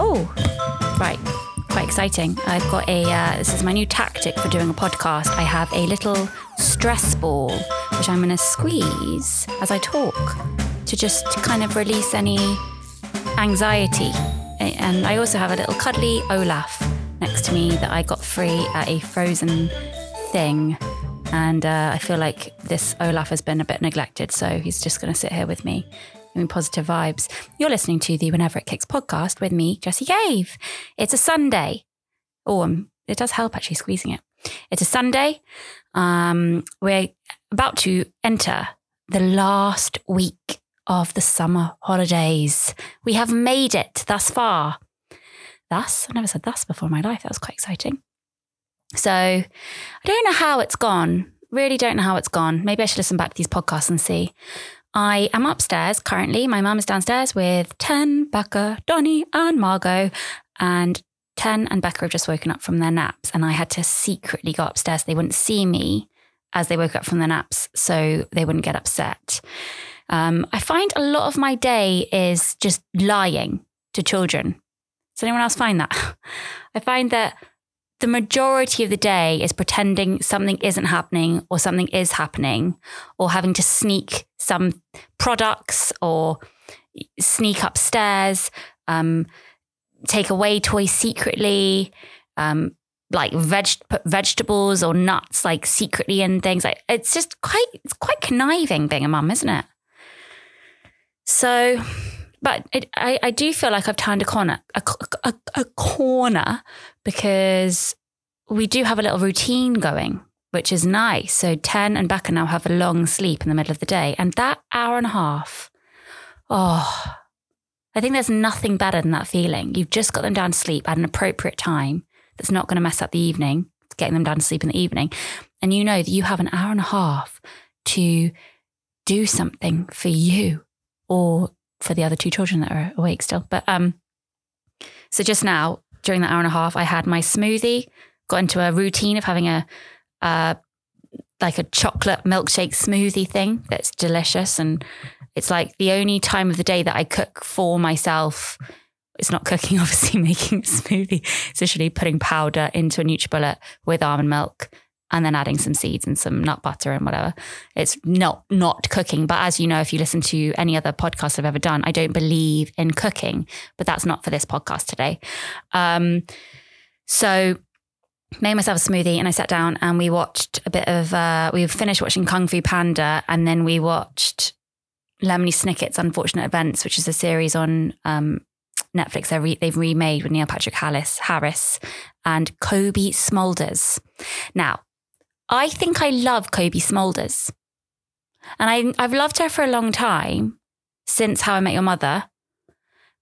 Oh, right. Quite exciting. I've got a, uh, this is my new tactic for doing a podcast. I have a little stress ball, which I'm going to squeeze as I talk to just kind of release any anxiety. And I also have a little cuddly Olaf next to me that I got free at a frozen thing. And uh, I feel like this Olaf has been a bit neglected. So he's just going to sit here with me giving positive vibes. You're listening to the Whenever It Kicks podcast with me, Jessie Cave. It's a Sunday. Oh, um, it does help actually squeezing it. It's a Sunday. Um, we're about to enter the last week of the summer holidays. We have made it thus far. Thus, I never said thus before in my life. That was quite exciting. So I don't know how it's gone. Really don't know how it's gone. Maybe I should listen back to these podcasts and see. I am upstairs currently. My mum is downstairs with Ten, Becca, Donny, and Margot. And Ten and Becca have just woken up from their naps. And I had to secretly go upstairs. They wouldn't see me as they woke up from their naps, so they wouldn't get upset. Um, I find a lot of my day is just lying to children. Does anyone else find that? I find that the majority of the day is pretending something isn't happening or something is happening or having to sneak some products or sneak upstairs, um, take away toys secretly, um, like veg vegetables or nuts like secretly in things. Like it's just quite it's quite conniving being a mum, isn't it? So, but it, I I do feel like I've turned a corner a, a, a corner because we do have a little routine going, which is nice. So Ten and Becca now have a long sleep in the middle of the day, and that hour and a half, oh. I think there's nothing better than that feeling. You've just got them down to sleep at an appropriate time that's not going to mess up the evening, getting them down to sleep in the evening. And you know that you have an hour and a half to do something for you or for the other two children that are awake still. But um, so just now, during that hour and a half, I had my smoothie, got into a routine of having a, uh, like a chocolate milkshake smoothie thing that's delicious. And it's like the only time of the day that I cook for myself. It's not cooking, obviously, making a smoothie. It's literally putting powder into a NutriBullet with almond milk and then adding some seeds and some nut butter and whatever. It's not not cooking, but as you know, if you listen to any other podcast I've ever done, I don't believe in cooking, but that's not for this podcast today. Um, so made myself a smoothie and I sat down and we watched a bit of uh, we finished watching Kung Fu Panda and then we watched Lemony Snicket's Unfortunate Events, which is a series on um, Netflix re- they've remade with Neil Patrick Harris, Harris and Cobie Smulders. Now, I think I love Cobie Smulders. And I, I've loved her for a long time since How I Met Your Mother.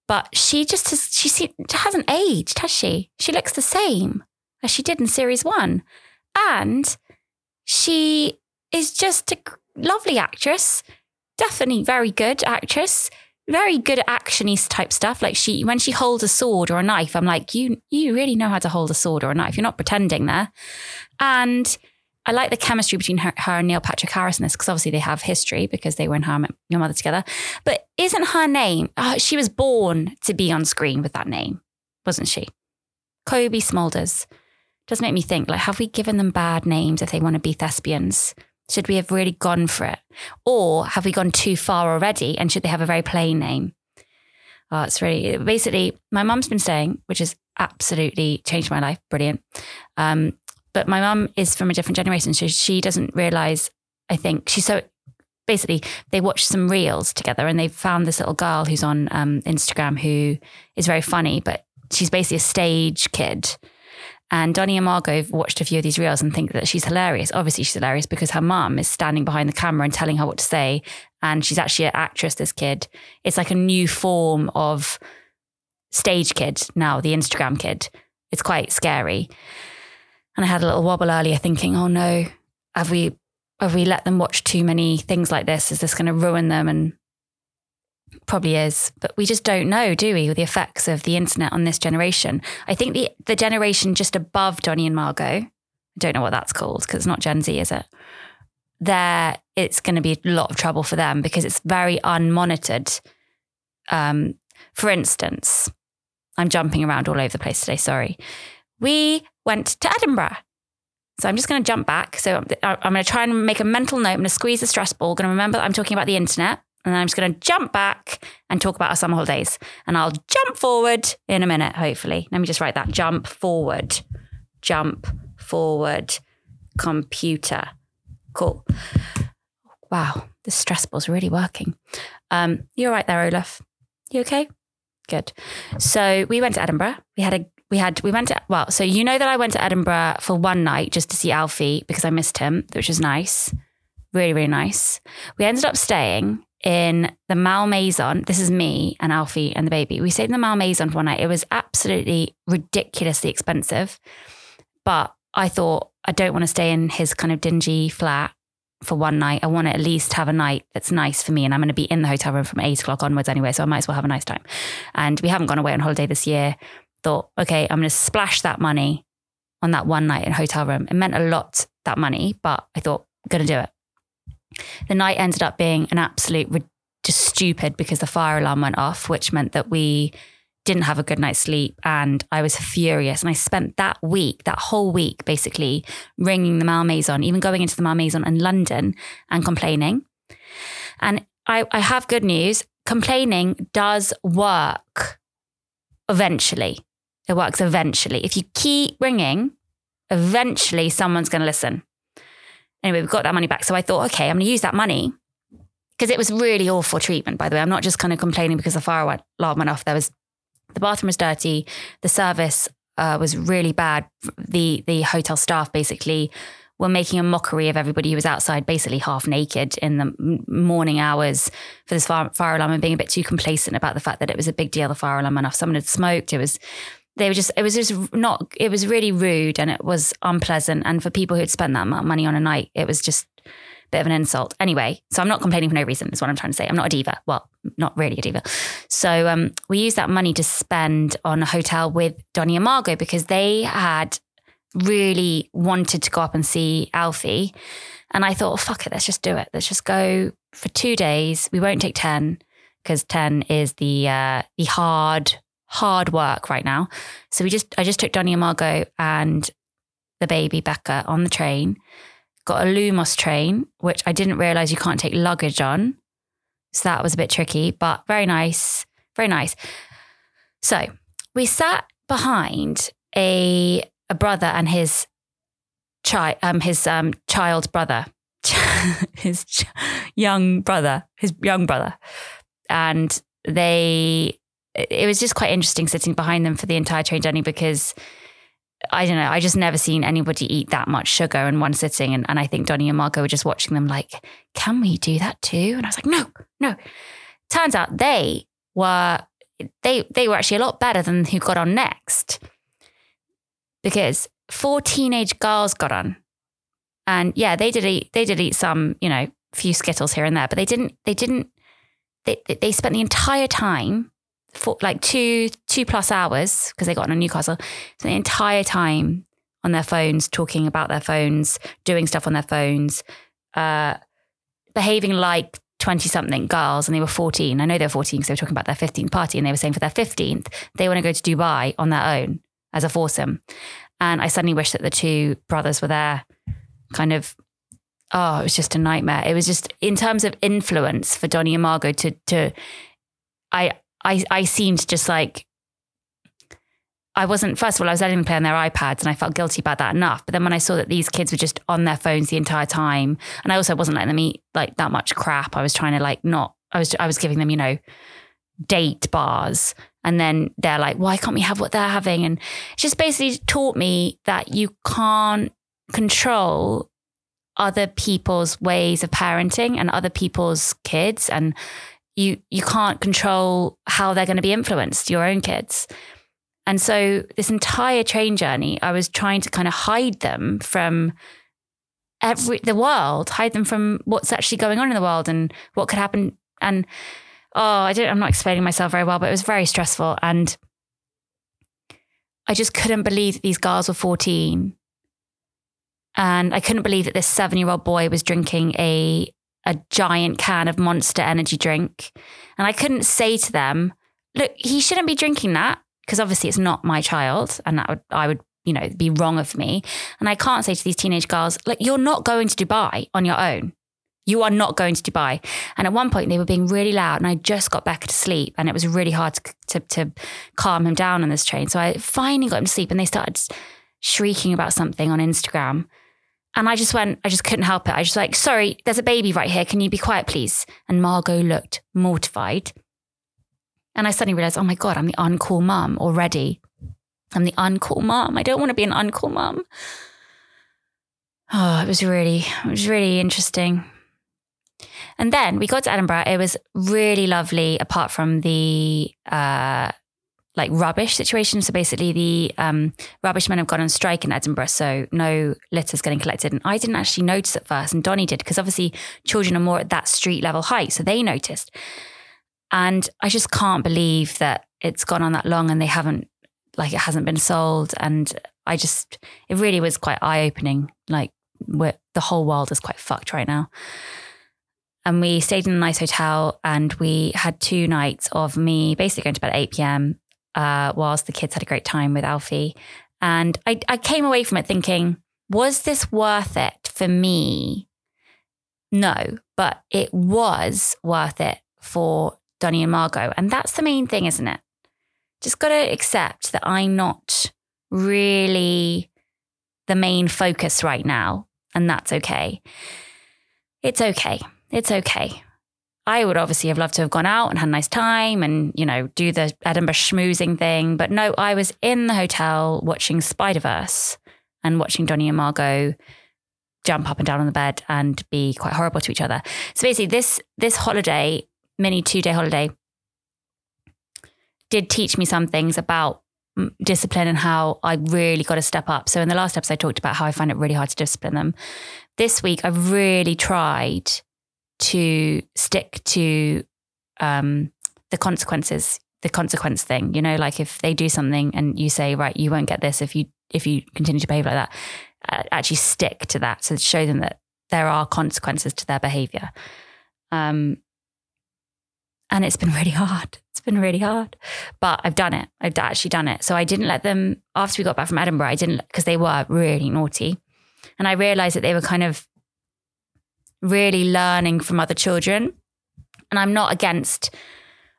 But she just has, she hasn't aged, has she? She looks the same as she did in series one. And she is just a lovely actress, definitely very good actress, very good at type stuff. Like she, when she holds a sword or a knife, I'm like, you, you really know how to hold a sword or a knife. You're not pretending there. And I like the chemistry between her, her and Neil Patrick Harris in this because obviously they have history because they were in How Your Mother together. But isn't her name? Uh, she was born to be on screen with that name, wasn't she? Cobie Smulders does make me think like, have we given them bad names if they want to be thespians? Should we have really gone for it? Or have we gone too far already and should they have a very plain name? Oh, it's really basically my mum's been saying, which has absolutely changed my life. Brilliant. Um, but my mum is from a different generation, so she doesn't realize. I think she's so basically they watched some reels together and they found this little girl who's on um, Instagram who is very funny, but she's basically a stage kid. And Donny and Margot have watched a few of these reels and think that she's hilarious. Obviously, she's hilarious because her mum is standing behind the camera and telling her what to say. And she's actually an actress, this kid. It's like a new form of stage kid now, the Instagram kid. It's quite scary. And I had a little wobble earlier thinking, oh no, have we have we let them watch too many things like this? Is this going to ruin them? And probably is, but we just don't know, do we, the effects of the internet on this generation? I think the the generation just above Donny and Margot, I don't know what that's called because it's not Gen Z, is it? There, it's going to be a lot of trouble for them because it's very unmonitored. Um, for instance, I'm jumping around all over the place today. Sorry. We went to Edinburgh. So I'm just going to jump back. So I'm going to try and make a mental note. I'm going to squeeze the stress ball. I'm Going to remember that I'm talking about the internet. And I'm just going to jump back and talk about our summer holidays. And I'll jump forward in a minute, hopefully. Let me just write that jump forward, jump forward, computer. Cool. Wow, the stress ball's really working. Um, you're right there, Olaf. You okay? Good. So we went to Edinburgh. We had a we had we went to well, so you know that I went to Edinburgh for one night just to see Alfie because I missed him, which was nice. Really, really nice. We ended up staying in the Malmaison. This is me and Alfie and the baby. We stayed in the Malmaison for one night. It was absolutely ridiculously expensive. But I thought I don't want to stay in his kind of dingy flat for one night. I want to at least have a night that's nice for me. And I'm going to be in the hotel room from eight o'clock onwards anyway. So I might as well have a nice time. And we haven't gone away on holiday this year. Thought, okay, I'm going to splash that money on that one night in hotel room. It meant a lot, that money, but I thought, going to do it. The night ended up being an absolute just stupid because the fire alarm went off, which meant that we didn't have a good night's sleep and I was furious. And I spent that week, that whole week, basically ringing the Malmaison, even going into the Malmaison in London and complaining. And I, I have good news complaining does work eventually. It works eventually. If you keep ringing, eventually someone's going to listen. Anyway, we got that money back. So I thought, okay, I'm going to use that money because it was really awful treatment, by the way. I'm not just kind of complaining because the fire alarm went off. There was the bathroom was dirty. The service uh, was really bad. The the hotel staff basically were making a mockery of everybody who was outside, basically half naked in the morning hours for this fire, fire alarm, and being a bit too complacent about the fact that it was a big deal. The fire alarm went off. Someone had smoked. It was they were just it was just not it was really rude and it was unpleasant and for people who had spent that amount of money on a night it was just a bit of an insult. Anyway, so I'm not complaining for no reason, is what I'm trying to say. I'm not a diva. Well, not really a diva. So um, we used that money to spend on a hotel with Donny and Margot because they had really wanted to go up and see Alfie. And I thought, fuck it, let's just do it. Let's just go for two days. We won't take Ten because Ten is the uh, the hard, hard work right now. So we just I just took Donny and Margot and the baby Becca on the train got a Lumos train, which I didn't realize you can't take luggage on. So that was a bit tricky, but very nice. Very nice. So we sat behind a a brother and his child, um, his um, child brother, his ch- young brother, his young brother, and they. It was just quite interesting sitting behind them for the entire train journey because I don't know. I just never seen anybody eat that much sugar in one sitting. And, and I think Donny and Margot were just watching them like, can we do that too? And I was like, no, no. Turns out they were they they were actually a lot better than who got on next. Because four teenage girls got on. And yeah, they did eat they did eat some, you know, few skittles here and there, but they didn't they didn't they they spent the entire time for like two two plus hours because they got on a Newcastle. So the entire time on their phones, talking about their phones, doing stuff on their phones, uh, behaving like 20 something girls and they were 14. I know they were 14 because they were talking about their 15th party and they were saying for their 15th, they want to go to Dubai on their own as a foursome. And I suddenly wish that the two brothers were there, kind of. Oh, it was just a nightmare. It was just in terms of influence for Donny and Margot to to I I I seemed just like I wasn't, first of all, I was letting them play on their iPads and I felt guilty about that enough. But then when I saw that these kids were just on their phones the entire time, and I also wasn't letting them eat like that much crap. I was trying to like not, I was, I was giving them, you know, date bars. And then they're like, why can't we have what they're having? And it just basically taught me that you can't control other people's ways of parenting and other people's kids. And you you can't control how they're going to be influenced your own kids. And so this entire train journey i was trying to kind of hide them from every the world hide them from what's actually going on in the world and what could happen. And oh i don't i'm not explaining myself very well but it was very stressful. And i just couldn't believe that these girls were 14 and i couldn't believe that this seven year old boy was drinking a a giant can of monster energy drink. And I couldn't say to them, look, he shouldn't be drinking that. because obviously it's not my child and that would, I would, you know, be wrong of me. And I can't say to these teenage girls, like, you're not going to Dubai on your own. You are not going to Dubai. And at one point, they were being really loud, and I just got Becca to sleep, and it was really hard to, to, to calm him down on this train. So I finally got him to sleep, and they started shrieking about something on Instagram. And I just went, I just couldn't help it. I just like, sorry, there's a baby right here. Can you be quiet, please? And Margot looked mortified. And I suddenly realized, oh my God, I'm the uncool mum already. I'm the uncool mum. I don't want to be an uncool mum. Oh, it was really, it was really interesting. And then we got to Edinburgh. It was really lovely, apart from the uh, like rubbish situation. So basically, the um, rubbish men have gone on strike in Edinburgh, so no litter's getting collected. And I didn't actually notice at first, and Donnie did, because obviously children are more at that street level height, so they noticed. And I just can't believe that it's gone on that long and they haven't, like, it hasn't been sold. And I just, it really was quite eye opening. Like, the whole world is quite fucked right now. And we stayed in a nice hotel and we had two nights of me basically going to bed at 8 p.m. Uh, whilst the kids had a great time with Alfie. And I, I came away from it thinking, was this worth it for me? No, but it was worth it for Donny and Margot. And that's the main thing, isn't it? Just got to accept that I'm not really the main focus right now. And that's okay. It's okay it's okay. I would obviously have loved to have gone out and had a nice time and, you know, do the Edinburgh schmoozing thing. But no, I was in the hotel watching Spider Verse and watching Donny and Margot jump up and down on the bed and be quite horrible to each other. So basically, this this holiday, mini two day holiday, did teach me some things about mm, discipline and how I really got to step up. So in the last episode, I talked about how I find it really hard to discipline them. This week, I've really tried to stick to um, the consequences, the consequence thing. You know, like if they do something and you say, right, you won't get this if you if you continue to behave like that. Uh, actually, stick to that. So show them that there are consequences to their behavior. Um, and it's been really hard. It's been really hard, but I've done it. I've actually done it. So I didn't let them after we got back from Edinburgh. I didn't because they were really naughty, and I realized that they were kind of really learning from other children. And I'm not against,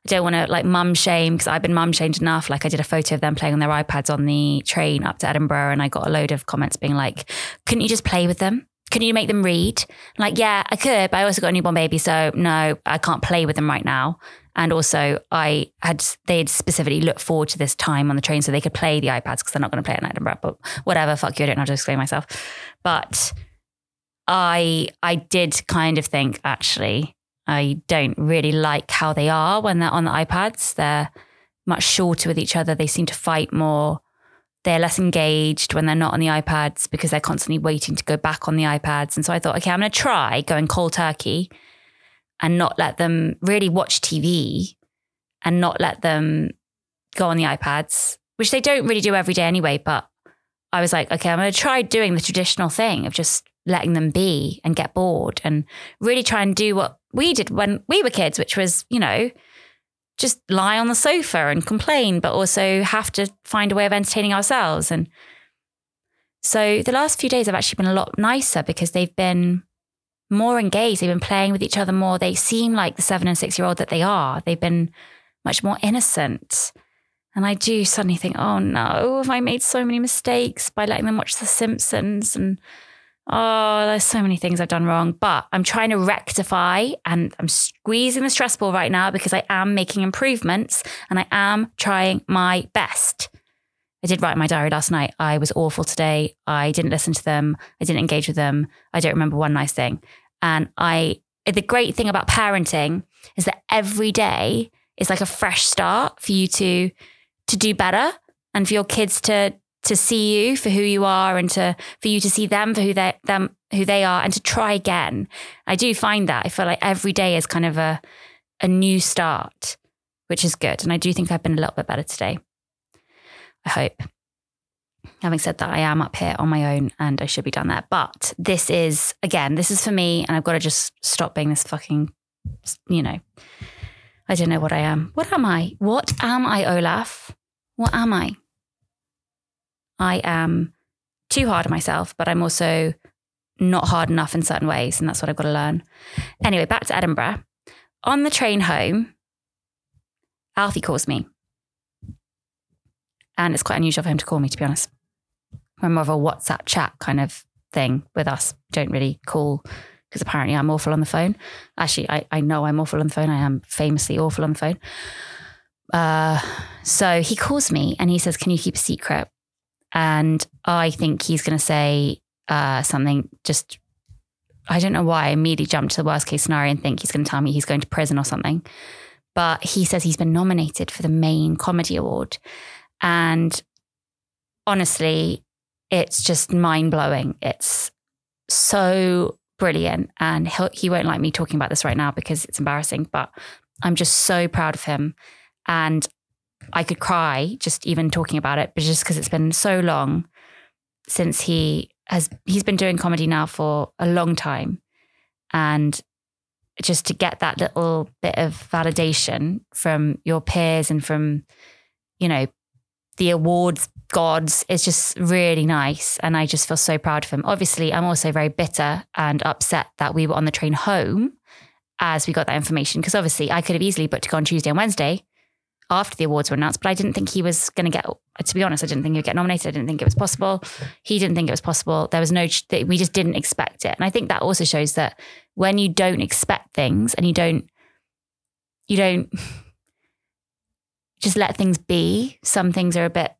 I don't want to like mum shame because I've been mum shamed enough. Like I did a photo of them playing on their iPads on the train up to Edinburgh and I got a load of comments being like, couldn't you just play with them? Can you make them read? Like, yeah, I could, but I also got a newborn baby. So no, I can't play with them right now. And also, I had they had specifically looked forward to this time on the train so they could play the iPads because they're not going to play it in Edinburgh. But whatever, fuck you, I don't how to explain myself. But I I did kind of think actually I don't really like how they are when they're on the iPads. They're much shorter with each other. They seem to fight more. They're less engaged when they're not on the iPads because they're constantly waiting to go back on the iPads. And so I thought, okay, I'm going to try going cold turkey and not let them really watch TV and not let them go on the iPads, which they don't really do every day anyway. But I was like, okay, I'm going to try doing the traditional thing of just letting them be and get bored and really try and do what we did when we were kids, which was, you know, just lie on the sofa and complain, but also have to find a way of entertaining ourselves. And so the last few days have actually been a lot nicer because they've been more engaged. They've been playing with each other more. They seem like the seven and six year old that they are. They've been much more innocent. And I do suddenly think, oh no, have I made so many mistakes by letting them watch The Simpsons and oh, there's so many things I've done wrong, but I'm trying to rectify and I'm squeezing the stress ball right now because I am making improvements and I am trying my best. I did write my diary last night. I was awful today. I didn't listen to them. I didn't engage with them. I don't remember one nice thing. And I, the great thing about parenting is that every day is like a fresh start for you to, to do better and for your kids to to see you for who you are and to for you to see them for who they them who they are and to try again. I do find that I feel like every day is kind of a a new start, which is good. And I do think I've been a little bit better today. I hope. Having said that, I am up here on my own and I should be done there. But this is again, this is for me, and I've got to just stop being this fucking, you know, I don't know what I am. What am I? What am I, Olaf? what am I? I am too hard on myself, but I'm also not hard enough in certain ways. And that's what I've got to learn. Anyway, back to Edinburgh. On the train home, Alfie calls me. And it's quite unusual for him to call me, to be honest. We're more of a WhatsApp chat kind of thing with us. Don't really call because apparently I'm awful on the phone. Actually, I, I know I'm awful on the phone. I am famously awful on the phone. Uh, so he calls me and he says, Can you keep a secret? And I think he's going to say uh, something just, I don't know why I immediately jumped to the worst case scenario and think he's going to tell me he's going to prison or something. But he says he's been nominated for the main comedy award. And honestly, it's just mind blowing. It's so brilliant. And he won't like me talking about this right now because it's embarrassing, but I'm just so proud of him. And I could cry just even talking about it, but just because it's been so long since he has, he's been doing comedy now for a long time. And just to get that little bit of validation from your peers and from, you know, the awards gods is just really nice. And I just feel so proud of him. Obviously, I'm also very bitter and upset that we were on the train home as we got that information. Because obviously, I could have easily booked to go on Tuesday and Wednesday after the awards were announced, but I didn't think he was going to get, to be honest, I didn't think he would get nominated. I didn't think it was possible. He didn't think it was possible. There was no, we just didn't expect it. And I think that also shows that when you don't expect things and you don't, you don't just let things be, some things are a bit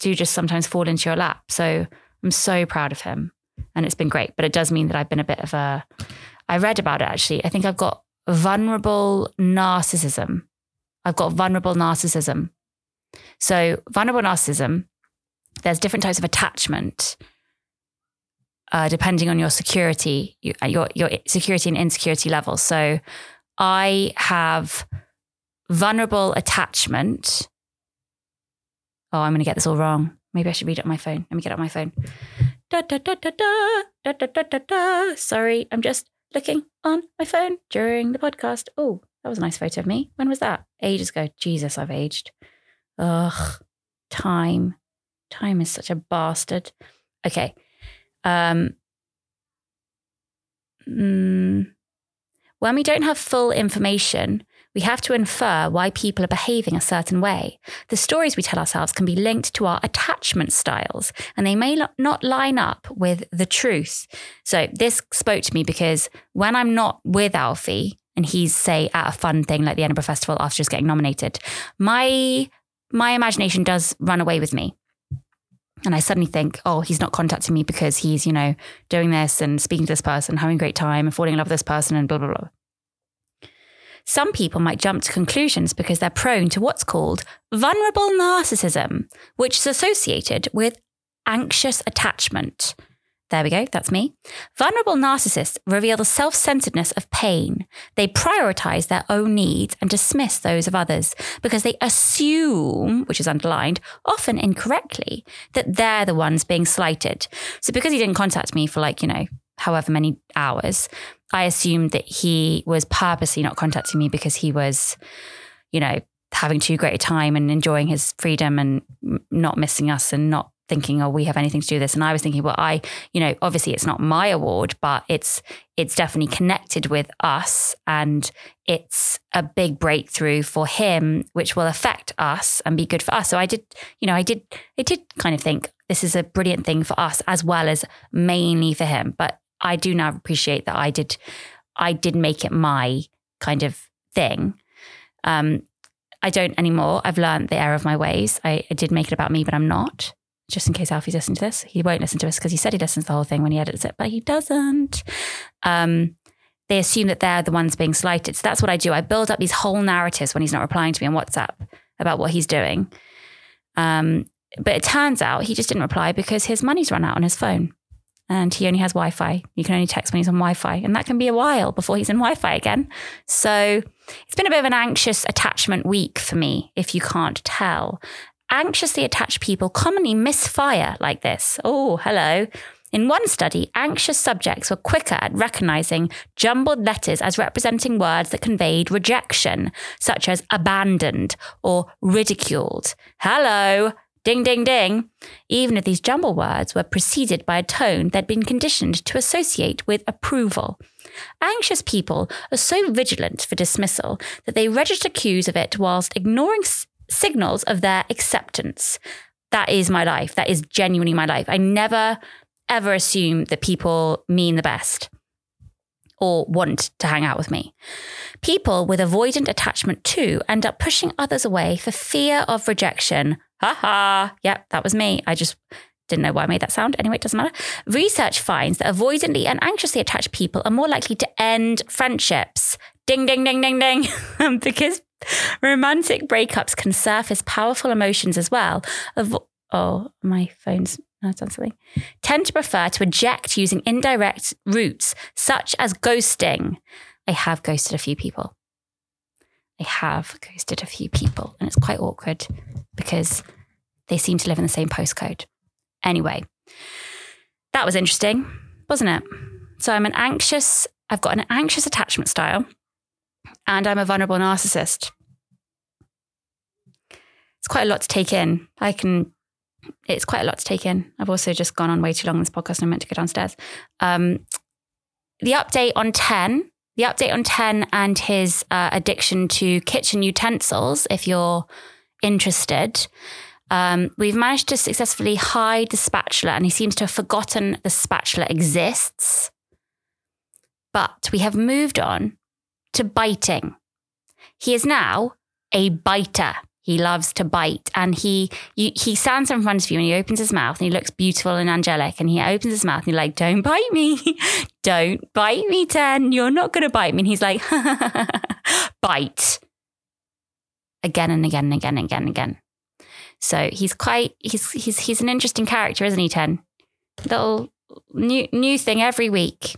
do just sometimes fall into your lap. So I'm so proud of him and it's been great. But it does mean that I've been a bit of a, I read about it actually. I think I've got vulnerable narcissism. I've got vulnerable narcissism. So, vulnerable narcissism, there's different types of attachment uh, depending on your security, your, your security and insecurity levels. So, I have vulnerable attachment oh, I'm going to get this all wrong. Maybe I should read it on my phone. Let me get it on my phone. Da, da, da, da, da, da, da, da, da. Sorry, I'm just looking on my phone during the podcast. Oh, that was a nice photo of me. When was that? Ages ago. Jesus, I've aged. Ugh, time. Time is such a bastard. Okay. Um, mm, when we don't have full information, we have to infer why people are behaving a certain way. The stories we tell ourselves can be linked to our attachment styles, and they may not line up with the truth. So, this spoke to me because when I'm not with Alfie, and he's say at a fun thing like the Edinburgh Festival after just getting nominated, my my imagination does run away with me. And I suddenly think, oh, he's not contacting me because he's, you know, doing this and speaking to this person, having a great time and falling in love with this person and blah, blah, blah. Some people might jump to conclusions because they're prone to what's called vulnerable narcissism, which is associated with anxious attachment. There we go, that's me. Vulnerable narcissists reveal the self centeredness of pain. They prioritize their own needs and dismiss those of others because they assume, which is underlined, often incorrectly, that they're the ones being slighted. So because he didn't contact me for like, you know, however many hours, I assumed that he was purposely not contacting me because he was, you know, having too great a time and enjoying his freedom and not missing us and not thinking, oh, we have anything to do with this. And I was thinking, well, I, you know, obviously it's not my award, but it's it's definitely connected with us and it's a big breakthrough for him, which will affect us and be good for us. So I did, you know, I did I did kind of think this is a brilliant thing for us as well as mainly for him. But I do now appreciate that I did I did make it my kind of thing. Um, I don't anymore. I've learned the error of my ways. I, I, did make it about me, but I'm not. Just in case Alfie's listening to this, he won't listen to us because he said he listens to the whole thing when he edits it, but he doesn't. Um, they assume that they're the ones being slighted. So that's what I do. I build up these whole narratives when he's not replying to me on WhatsApp about what he's doing. Um, but it turns out he just didn't reply because his money's run out on his phone and he only has Wi Fi. You can only text when he's on Wi Fi, and that can be a while before he's in Wi Fi again. So it's been a bit of an anxious attachment week for me, if you can't tell. Anxiously attached people commonly misfire like this. Oh, hello. In one study, anxious subjects were quicker at recognizing jumbled letters as representing words that conveyed rejection, such as abandoned or ridiculed. Hello, ding, ding, ding. Even if these jumble words were preceded by a tone they'd been conditioned to associate with approval. Anxious people are so vigilant for dismissal that they register cues of it whilst ignoring signals of their acceptance. That is my life. That is genuinely my life. I never, ever assume that people mean the best or want to hang out with me. People with avoidant attachment too end up pushing others away for fear of rejection. Ha ha. Yep, that was me. I just didn't know why I made that sound. Anyway, it doesn't matter. Research finds that avoidantly and anxiously attached people are more likely to end friendships. Ding, ding, ding, ding, ding. because romantic breakups can surface powerful emotions as well. Avo- oh, my phone's no, done something. Tend to prefer to eject using indirect routes, such as ghosting. I have ghosted a few people. I have ghosted a few people, and it's quite awkward because they seem to live in the same postcode. Anyway, that was interesting, wasn't it? So I'm an anxious, I've got an anxious attachment style, and I'm a vulnerable narcissist. It's quite a lot to take in. I can, it's quite a lot to take in. I've also just gone on way too long in this podcast and I meant to go downstairs. Um, the update on Ten, the update on Ten and his uh, addiction to kitchen utensils, if you're interested. Um, we've managed to successfully hide the spatula, and he seems to have forgotten the spatula exists. But we have moved on to biting. He is now a biter. He loves to bite, and he you, he stands in front of you, and he opens his mouth, and he looks beautiful and angelic, and he opens his mouth, and you're like, "Don't bite me, don't bite me, Ten. You're not going to bite me." And he's like, "Bite." Again and again and again and again and again. So he's quite he's he's he's an interesting character, isn't he, Ten? Little new new thing every week.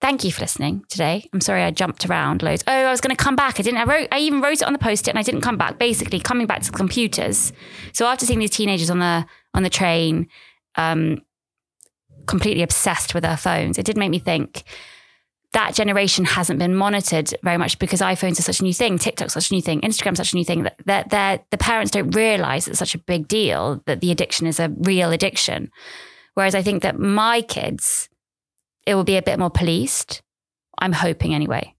Thank you for listening today. I'm sorry I jumped around loads. Oh, I was going to come back. I didn't. I wrote. I even wrote it on the post-it, and I didn't come back. Basically, coming back to the computers. So after seeing these teenagers on the on the train, um, completely obsessed with their phones, it did make me think that generation hasn't been monitored very much because iPhones are such a new thing, TikTok's such a new thing, Instagram's such a new thing that that that the parents don't realize it's such a big deal that the addiction is a real addiction. Whereas I think that my kids, it will be a bit more policed. I'm hoping anyway.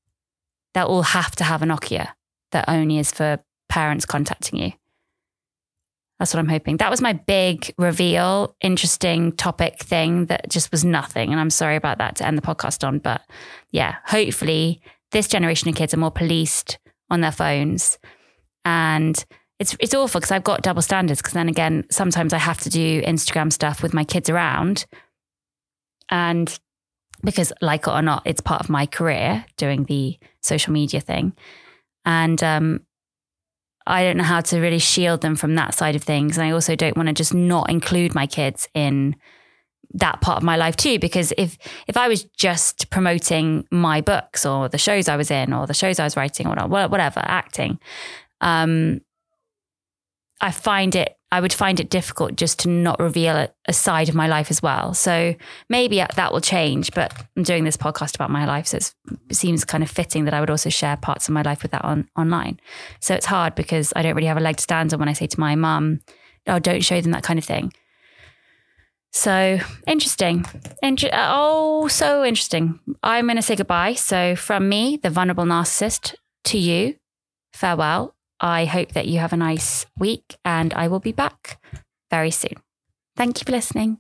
They'll all have to have a Nokia that only is for parents contacting you. That's what I'm hoping. That was my big reveal, interesting topic thing that just was nothing. And I'm sorry about that to end the podcast on. But yeah, hopefully this generation of kids are more policed on their phones. And it's it's awful because I've got double standards. Because then again, sometimes I have to do Instagram stuff with my kids around. And because, like it or not, it's part of my career doing the social media thing. And um, I don't know how to really shield them from that side of things. And I also don't want to just not include my kids in that part of my life too because if if I was just promoting my books or the shows I was in or the shows I was writing or whatever acting um I find it I would find it difficult just to not reveal a, side of my life as well so maybe uh, that will change but I'm doing this podcast about my life so it seems kind of fitting that I would also share parts of my life with that on online so it's hard because I don't really have a leg to stand on when I say to my mum oh don't show them that kind of thing so interesting. Inter- oh, so interesting. I'm going to say goodbye. So, from me, the vulnerable narcissist, to you, farewell. I hope that you have a nice week and I will be back very soon. Thank you for listening.